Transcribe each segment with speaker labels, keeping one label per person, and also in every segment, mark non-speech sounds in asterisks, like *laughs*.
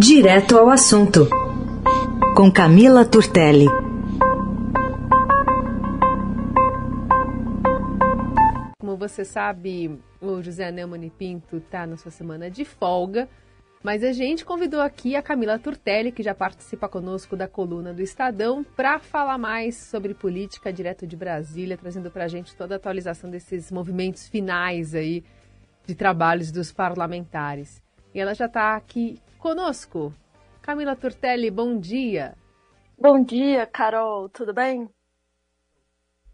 Speaker 1: Direto ao assunto, com Camila Turtelli.
Speaker 2: Como você sabe, o José Neumann Pinto está na sua semana de folga, mas a gente convidou aqui a Camila Turtelli, que já participa conosco da coluna do Estadão, para falar mais sobre política direto de Brasília, trazendo para a gente toda a atualização desses movimentos finais aí de trabalhos dos parlamentares. E ela já está aqui conosco. Camila Turtelli, bom dia.
Speaker 3: Bom dia, Carol, tudo bem?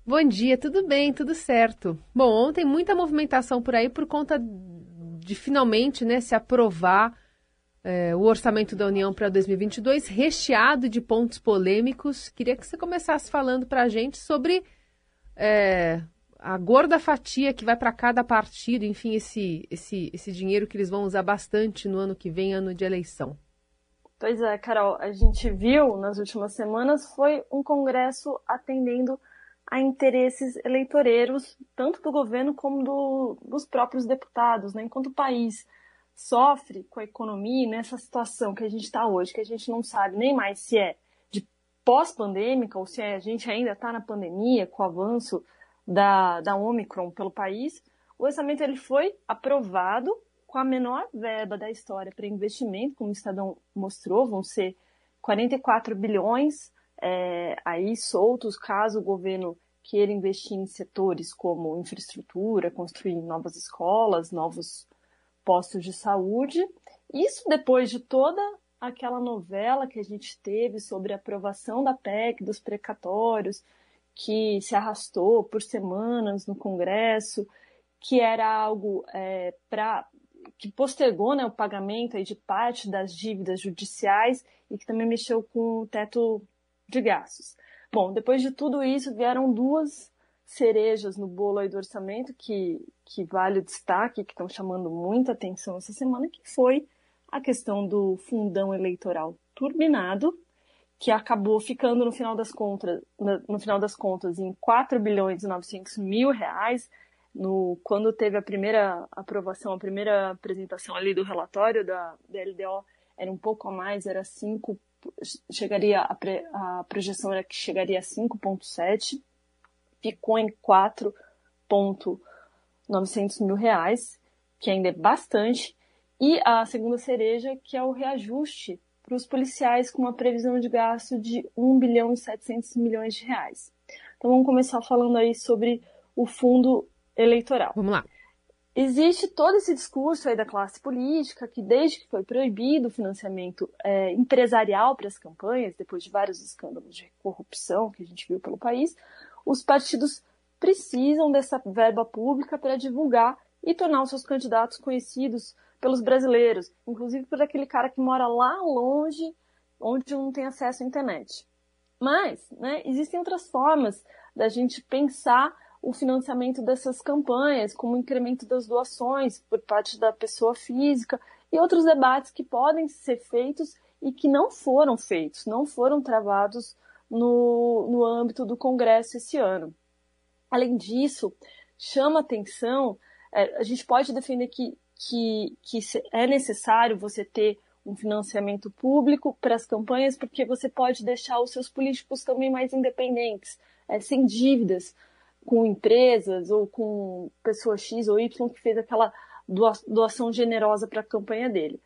Speaker 2: Bom dia, tudo bem, tudo certo. Bom, ontem muita movimentação por aí por conta de finalmente né, se aprovar é, o orçamento da União para 2022, recheado de pontos polêmicos. Queria que você começasse falando para a gente sobre é, a gorda fatia que vai para cada partido, enfim, esse, esse, esse dinheiro que eles vão usar bastante no ano que vem, ano de eleição.
Speaker 3: Pois é, Carol, a gente viu nas últimas semanas foi um congresso atendendo a interesses eleitoreiros, tanto do governo como do, dos próprios deputados, né? enquanto o país sofre com a economia nessa situação que a gente está hoje, que a gente não sabe nem mais se é de pós-pandêmica ou se a gente ainda está na pandemia, com o avanço da, da Omicron pelo país, o orçamento ele foi aprovado com a menor verba da história para investimento, como o Estadão mostrou, vão ser 44 bilhões é, aí soltos caso o governo queira investir em setores como infraestrutura, construir novas escolas, novos postos de saúde. Isso depois de toda aquela novela que a gente teve sobre a aprovação da PEC, dos precatórios, que se arrastou por semanas no Congresso, que era algo é, para que postergou né, o pagamento aí de parte das dívidas judiciais e que também mexeu com o teto de gastos. Bom, depois de tudo isso, vieram duas cerejas no bolo aí do orçamento que, que vale o destaque, que estão chamando muita atenção essa semana, que foi a questão do fundão eleitoral turbinado, que acabou ficando no final das contas, no final das contas em 4 bilhões e 900 mil reais, no, quando teve a primeira aprovação, a primeira apresentação ali do relatório da, da LDO, era um pouco a mais, era 5, chegaria, a, pre, a projeção era que chegaria a 5,7, ficou em 4,900 mil reais, que ainda é bastante, e a segunda cereja, que é o reajuste para os policiais com uma previsão de gasto de 1 bilhão e 700 milhões de reais. Então vamos começar falando aí sobre o fundo eleitoral.
Speaker 2: Vamos lá.
Speaker 3: Existe todo esse discurso aí da classe política que desde que foi proibido o financiamento é, empresarial para as campanhas, depois de vários escândalos de corrupção que a gente viu pelo país, os partidos precisam dessa verba pública para divulgar e tornar os seus candidatos conhecidos pelos brasileiros, inclusive por aquele cara que mora lá longe, onde não tem acesso à internet. Mas, né, existem outras formas da gente pensar o financiamento dessas campanhas, como o incremento das doações por parte da pessoa física e outros debates que podem ser feitos e que não foram feitos, não foram travados no, no âmbito do Congresso esse ano. Além disso, chama atenção, é, a gente pode defender que que, que é necessário você ter um financiamento público para as campanhas, porque você pode deixar os seus políticos também mais independentes, é, sem dívidas com empresas ou com pessoa X ou Y que fez aquela doação generosa para a campanha dele.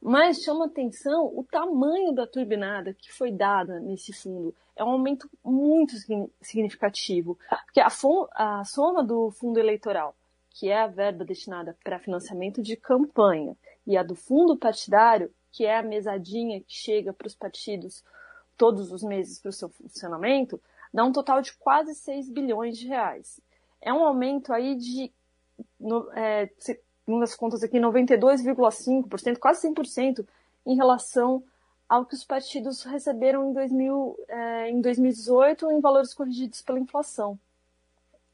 Speaker 3: Mas chama atenção o tamanho da turbinada que foi dada nesse fundo. É um aumento muito significativo, porque a, a soma do fundo eleitoral que é a verba destinada para financiamento de campanha, e a do fundo partidário, que é a mesadinha que chega para os partidos todos os meses para o seu funcionamento, dá um total de quase 6 bilhões de reais. É um aumento aí de, no, é, segundo as contas aqui, 92,5%, quase 100% em relação ao que os partidos receberam em, 2000, é, em 2018 em valores corrigidos pela inflação.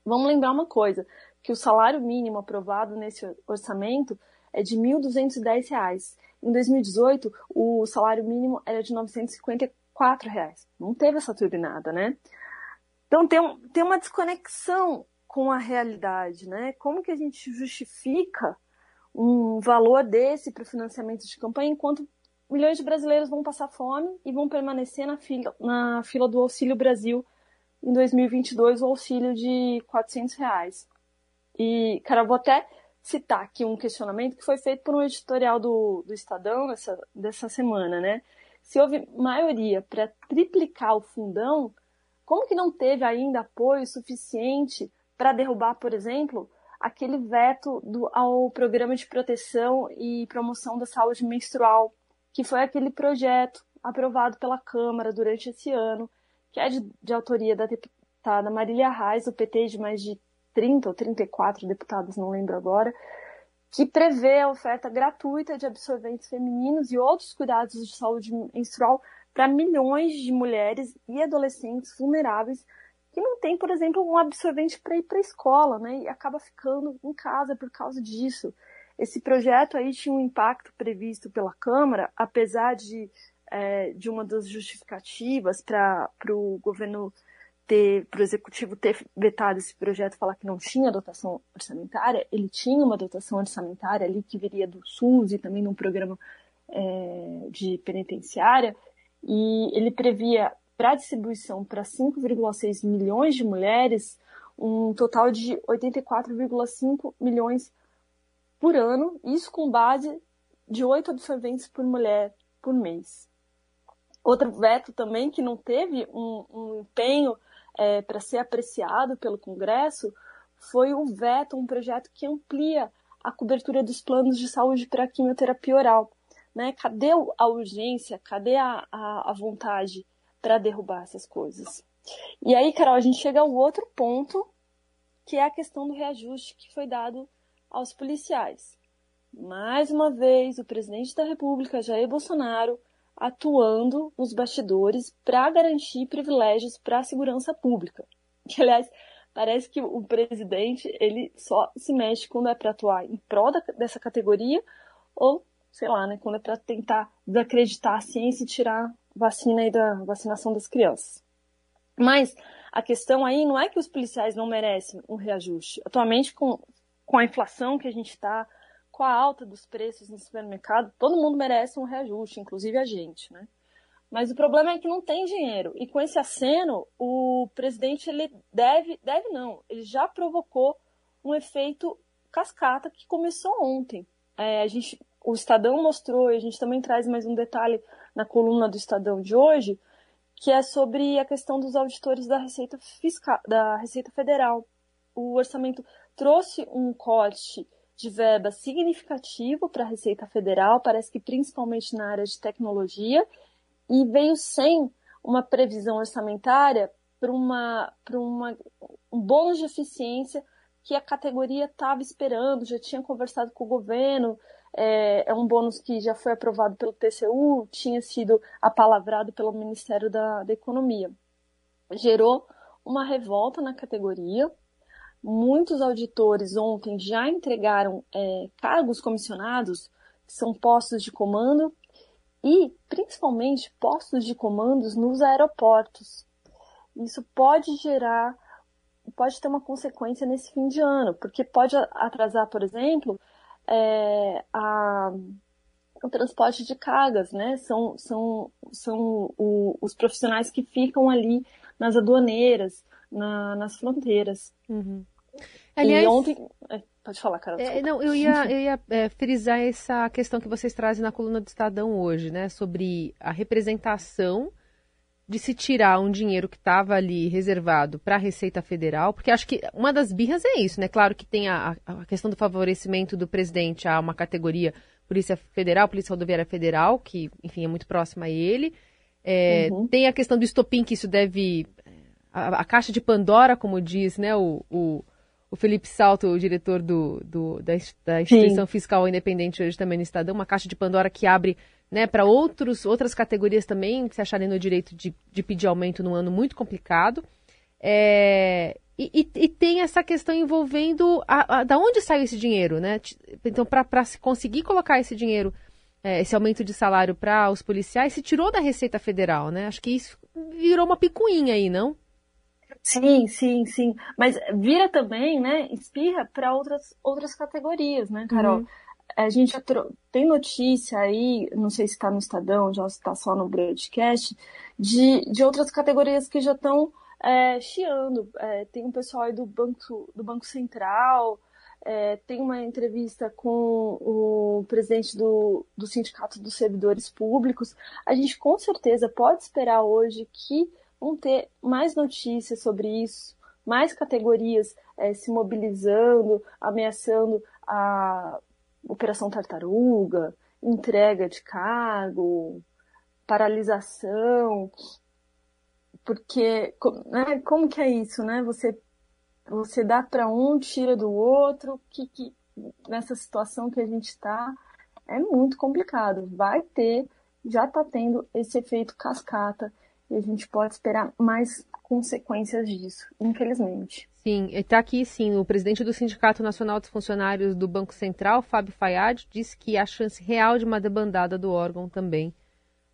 Speaker 3: Vamos lembrar uma coisa, que o salário mínimo aprovado nesse orçamento é de R$ 1.210. Em 2018, o salário mínimo era de 954 reais. Não teve essa turbinada, né? Então tem, um, tem uma desconexão com a realidade, né? Como que a gente justifica um valor desse para o financiamento de campanha enquanto milhões de brasileiros vão passar fome e vão permanecer na fila, na fila do Auxílio Brasil em 2022, o auxílio de 400 reais. E, cara, vou até citar aqui um questionamento que foi feito por um editorial do, do Estadão dessa, dessa semana, né? Se houve maioria para triplicar o fundão, como que não teve ainda apoio suficiente para derrubar, por exemplo, aquele veto do, ao programa de proteção e promoção da saúde menstrual, que foi aquele projeto aprovado pela Câmara durante esse ano, que é de, de autoria da deputada Marília Reis, do PT de mais de 30 ou 34 deputados, não lembro agora, que prevê a oferta gratuita de absorventes femininos e outros cuidados de saúde menstrual para milhões de mulheres e adolescentes vulneráveis que não tem, por exemplo, um absorvente para ir para a escola, né? E acaba ficando em casa por causa disso. Esse projeto aí tinha um impacto previsto pela Câmara, apesar de, é, de uma das justificativas para o governo ter, para o executivo ter vetado esse projeto, falar que não tinha dotação orçamentária, ele tinha uma dotação orçamentária ali que viria do SUS e também num programa é, de penitenciária, e ele previa para distribuição para 5,6 milhões de mulheres, um total de 84,5 milhões por ano, isso com base de oito absorventes por mulher por mês. Outro veto também que não teve um, um empenho é, para ser apreciado pelo Congresso foi o veto, um projeto que amplia a cobertura dos planos de saúde para quimioterapia oral. Né? Cadê a urgência? Cadê a, a, a vontade para derrubar essas coisas? E aí, Carol, a gente chega ao outro ponto, que é a questão do reajuste que foi dado aos policiais. Mais uma vez, o presidente da República, Jair Bolsonaro, atuando nos bastidores para garantir privilégios para a segurança pública. *laughs* Que, aliás, parece que o presidente ele só se mexe quando é para atuar em prol dessa categoria ou, sei lá, né, quando é para tentar desacreditar a ciência e tirar vacina aí da vacinação das crianças. Mas a questão aí não é que os policiais não merecem um reajuste. Atualmente, com, com a inflação que a gente está, com a alta dos preços no supermercado, todo mundo merece um reajuste, inclusive a gente, né? Mas o problema é que não tem dinheiro. E com esse aceno, o presidente ele deve, deve não, ele já provocou um efeito cascata que começou ontem. É, a gente, o Estadão mostrou, e a gente também traz mais um detalhe na coluna do Estadão de hoje, que é sobre a questão dos auditores da Receita Fiscal, da Receita Federal. O orçamento trouxe um corte de verba significativo para a Receita Federal, parece que principalmente na área de tecnologia, e veio sem uma previsão orçamentária para uma, uma, um bônus de eficiência que a categoria estava esperando, já tinha conversado com o governo, é, é, um bônus que já foi aprovado pelo TCU, tinha sido apalavrado pelo Ministério da, da Economia. Gerou uma revolta na categoria, Muitos auditores ontem já entregaram é, cargos comissionados, que são postos de comando, e principalmente postos de comandos nos aeroportos. Isso pode gerar, pode ter uma consequência nesse fim de ano, porque pode atrasar, por exemplo, é, a, o transporte de cargas, né? São, são, são o, os profissionais que ficam ali nas aduaneiras, na, nas fronteiras.
Speaker 2: Uhum. Aliás,
Speaker 3: e ontem. É, pode falar, Carol.
Speaker 2: É, não, eu ia, *laughs* eu ia é, frisar essa questão que vocês trazem na coluna do Estadão hoje, né? Sobre a representação de se tirar um dinheiro que estava ali reservado para a Receita Federal, porque acho que uma das birras é isso, né? Claro que tem a, a questão do favorecimento do presidente a uma categoria Polícia Federal, Polícia Rodoviária Federal, que, enfim, é muito próxima a ele. É, uhum. Tem a questão do estopim, que isso deve. A, a, caixa de Pandora, como diz né, o, o, o Felipe Salto, o diretor do, do da, da, Instituição Sim. Fiscal Independente hoje também no Estadão, uma caixa de Pandora que abre né, para outras categorias também que se acharem no direito de, de pedir aumento num ano muito complicado. É, e, e, e, tem essa questão envolvendo a, a, da onde sai esse dinheiro, né? Então, para se conseguir colocar esse dinheiro, é, esse aumento de salário para os policiais, se tirou da Receita Federal, né? Acho que isso virou uma picuinha aí, não?
Speaker 3: Sim, sim, sim. Mas vira também, né? Espirra para outras, outras categorias, né, Carol? Uhum. a gente tem notícia aí, não sei se está no Estadão, já está só no broadcast, de, de outras categorias que já estão é, chiando. É, tem um pessoal aí do Banco, do banco Central, é, tem uma entrevista com o presidente do, do Sindicato dos Servidores Públicos. A gente com certeza pode esperar hoje que vão ter mais notícias sobre isso, mais categorias é, se mobilizando, ameaçando a Operação Tartaruga, entrega de cargo, paralisação, porque né, como que é isso, né? Você você dá para um, tira do outro, que, que nessa situação que a gente está é muito complicado. Vai ter, já está tendo esse efeito cascata e a gente pode esperar mais consequências disso, infelizmente.
Speaker 2: Sim, está aqui sim. O presidente do Sindicato Nacional dos Funcionários do Banco Central, Fábio Fayad, disse que há chance real de uma debandada do órgão também,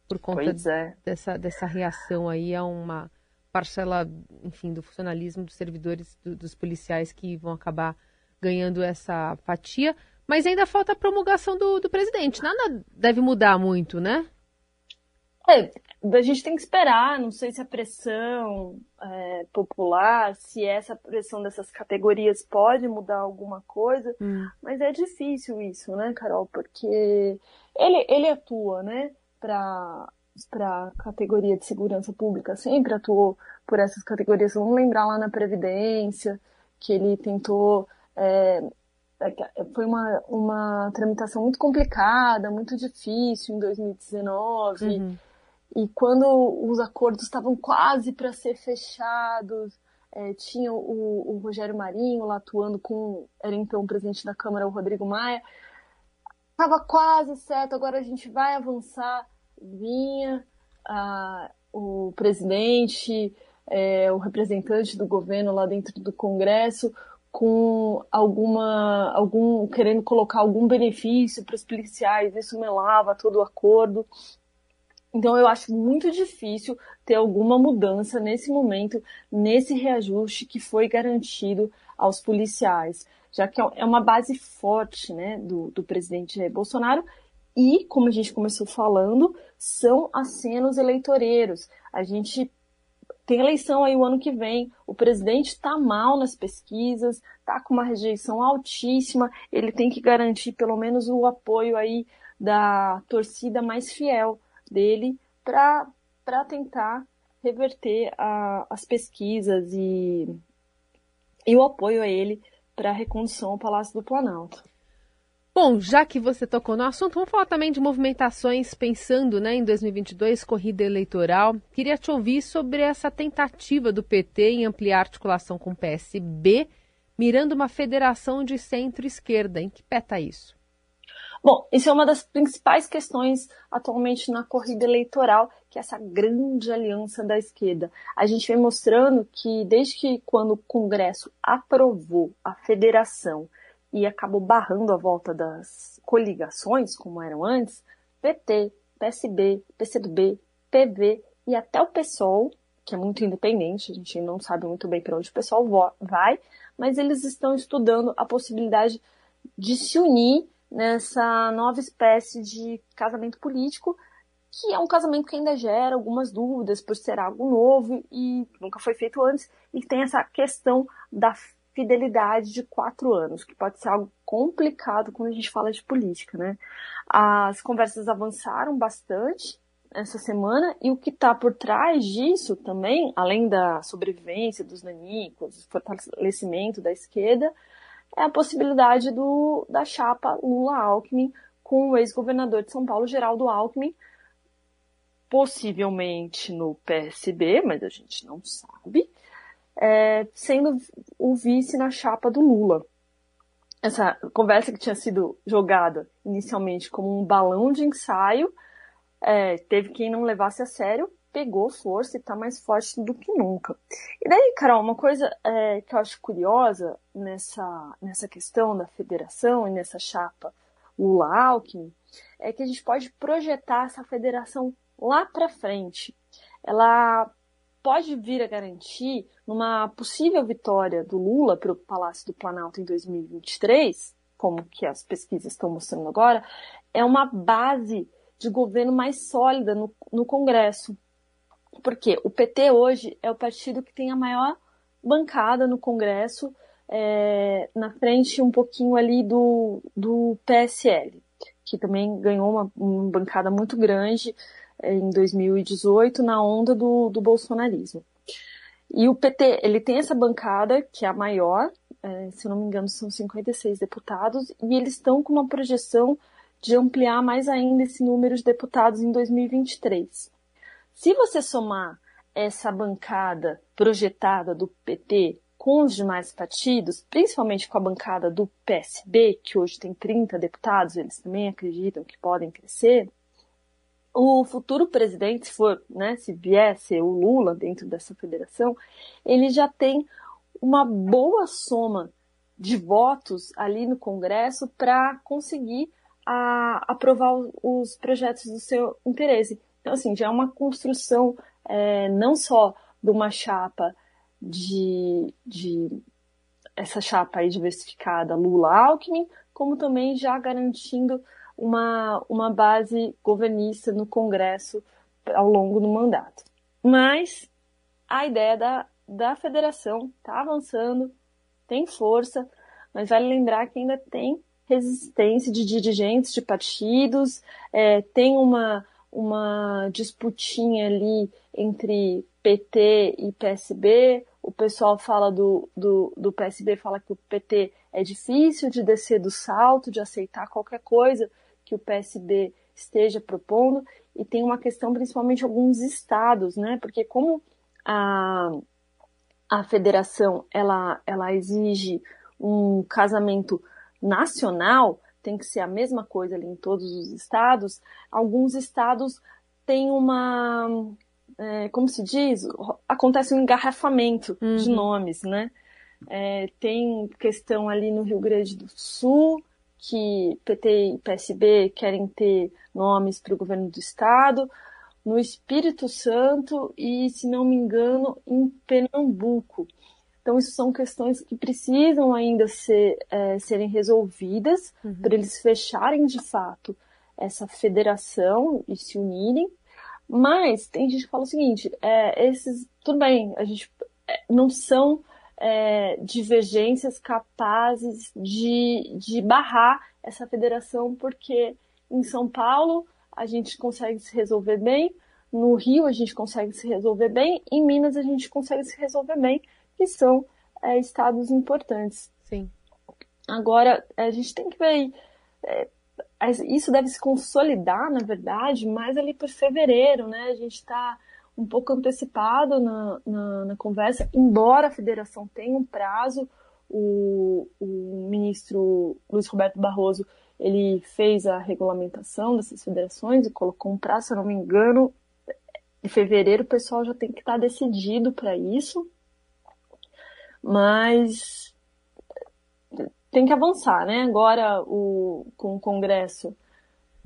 Speaker 2: por conta é. dessa, dessa reação aí a uma parcela, enfim, do funcionalismo dos servidores, do, dos policiais que vão acabar ganhando essa fatia. Mas ainda falta a promulgação do, do presidente. Nada deve mudar muito, né?
Speaker 3: É, a gente tem que esperar, não sei se a pressão é, popular, se essa pressão dessas categorias pode mudar alguma coisa, hum. mas é difícil isso, né, Carol? Porque ele, ele atua, né, para para a categoria de segurança pública, sempre atuou por essas categorias. Vamos lembrar lá na Previdência, que ele tentou. É, é foi uma, uma tramitação muito complicada, muito difícil em 2019. Uhum. E quando os acordos estavam quase para ser fechados, é, tinha o, o, Rogério Marinho lá atuando com, era então o presidente da Câmara, o Rodrigo Maia. Estava quase certo, agora a gente vai avançar vinha a, o presidente, é, o representante do governo lá dentro do Congresso com alguma algum querendo colocar algum benefício para os policiais, isso melava todo o acordo. Então eu acho muito difícil ter alguma mudança nesse momento, nesse reajuste que foi garantido aos policiais, já que é uma base forte né, do, do presidente Bolsonaro e, como a gente começou falando, são acenos eleitoreiros. A gente tem eleição aí o ano que vem, o presidente está mal nas pesquisas, está com uma rejeição altíssima, ele tem que garantir pelo menos o apoio aí da torcida mais fiel dele para tentar reverter a, as pesquisas e, e o apoio a ele para a recondução ao Palácio do Planalto.
Speaker 2: Bom, já que você tocou no assunto, vamos falar também de movimentações pensando né, em 2022, corrida eleitoral. Queria te ouvir sobre essa tentativa do PT em ampliar articulação com o PSB, mirando uma federação de centro-esquerda. Em que pé está isso?
Speaker 3: Bom, isso é uma das principais questões atualmente na corrida eleitoral, que é essa grande aliança da esquerda. A gente vem mostrando que desde que quando o Congresso aprovou a federação e acabou barrando a volta das coligações, como eram antes, PT, PSB, PCdoB, PV e até o PSOL, que é muito independente, a gente não sabe muito bem para onde o pessoal vai, mas eles estão estudando a possibilidade de se unir nessa nova espécie de casamento político, que é um casamento que ainda gera algumas dúvidas por ser algo novo e nunca foi feito antes, e tem essa questão da fidelidade de quatro anos, que pode ser algo complicado quando a gente fala de política, né? As conversas avançaram bastante essa semana e o que está por trás disso também, além da sobrevivência dos nanicos, fortalecimento da esquerda, é a possibilidade do, da chapa Lula-Alckmin com o ex-governador de São Paulo, Geraldo Alckmin, possivelmente no PSB, mas a gente não sabe, é, sendo o vice na chapa do Lula. Essa conversa que tinha sido jogada inicialmente como um balão de ensaio, é, teve quem não levasse a sério, pegou força e está mais forte do que nunca. E daí, Carol, uma coisa é, que eu acho curiosa nessa, nessa questão da federação e nessa chapa Lula-Alckmin é que a gente pode projetar essa federação lá para frente. Ela pode vir a garantir, numa possível vitória do Lula para o Palácio do Planalto em 2023, como que as pesquisas estão mostrando agora, é uma base de governo mais sólida no, no Congresso. Porque o PT hoje é o partido que tem a maior bancada no Congresso, é, na frente um pouquinho ali do, do PSL, que também ganhou uma, uma bancada muito grande é, em 2018 na onda do, do bolsonarismo. E o PT, ele tem essa bancada, que é a maior, é, se não me engano, são 56 deputados, e eles estão com uma projeção de ampliar mais ainda esse número de deputados em 2023. Se você somar essa bancada projetada do PT com os demais partidos, principalmente com a bancada do PSB, que hoje tem 30 deputados, eles também acreditam que podem crescer, o futuro presidente, se for, né, se o Lula dentro dessa federação, ele já tem uma boa soma de votos ali no Congresso para conseguir a, aprovar os projetos do seu interesse. Então, assim, já é uma construção é, não só de uma chapa de, de essa chapa aí diversificada Lula-Alckmin, como também já garantindo uma, uma base governista no Congresso ao longo do mandato. Mas a ideia da, da federação está avançando, tem força, mas vale lembrar que ainda tem resistência de dirigentes de partidos, é, tem uma, uma disputinha ali entre PT e PSB. O pessoal fala do, do, do PSB, fala que o PT é difícil de descer do salto, de aceitar qualquer coisa que o PSB esteja propondo. E tem uma questão principalmente alguns estados, né? Porque como a, a federação ela, ela exige um casamento nacional, tem que ser a mesma coisa ali em todos os estados, alguns estados têm uma, é, como se diz, acontece um engarrafamento uhum. de nomes, né? É, tem questão ali no Rio Grande do Sul, que PT e PSB querem ter nomes para o governo do estado, no Espírito Santo e, se não me engano, em Pernambuco. Então, isso são questões que precisam ainda ser, é, serem resolvidas uhum. para eles fecharem de fato essa federação e se unirem. Mas tem gente que fala o seguinte: é, esses, tudo bem, a gente é, não são é, divergências capazes de, de barrar essa federação, porque em São Paulo a gente consegue se resolver bem, no Rio a gente consegue se resolver bem, em Minas a gente consegue se resolver bem que são é, estados importantes.
Speaker 2: Sim.
Speaker 3: Agora, a gente tem que ver. É, isso deve se consolidar, na verdade, mais ali por fevereiro, né? A gente está um pouco antecipado na, na, na, conversa, embora a federação tenha um prazo, o, o ministro Luiz Roberto Barroso ele fez a regulamentação dessas federações e colocou um prazo, se eu não me engano, em fevereiro o pessoal já tem que estar decidido para isso mas tem que avançar, né? Agora o, com o Congresso.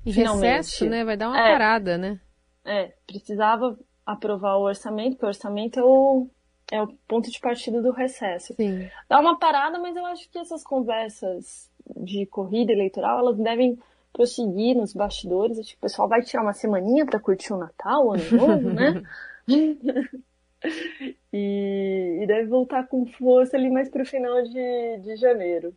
Speaker 2: E finalmente, recesso, né? Vai dar uma é, parada, né?
Speaker 3: É, precisava aprovar o orçamento, porque o orçamento é o, é o ponto de partida do recesso.
Speaker 2: Sim.
Speaker 3: Dá uma parada, mas eu acho que essas conversas de corrida eleitoral, elas devem prosseguir nos bastidores. Acho que o pessoal vai tirar uma semaninha para curtir o Natal, o Ano Novo, né? *laughs* *laughs* e, e, deve voltar com força ali mais para o final de, de janeiro.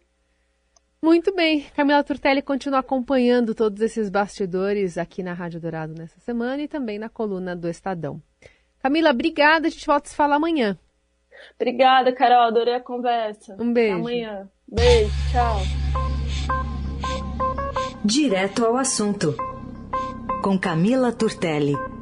Speaker 2: Muito bem, Camila Turtelli continua acompanhando todos esses bastidores aqui na Rádio Dourado nessa semana e também na coluna do Estadão. Camila, obrigada, a gente volta a se falar amanhã.
Speaker 3: Obrigada, Carol, adorei a conversa.
Speaker 2: Um beijo.
Speaker 3: Até amanhã. Beijo, tchau.
Speaker 1: Direto ao assunto, com Camila Turtelli.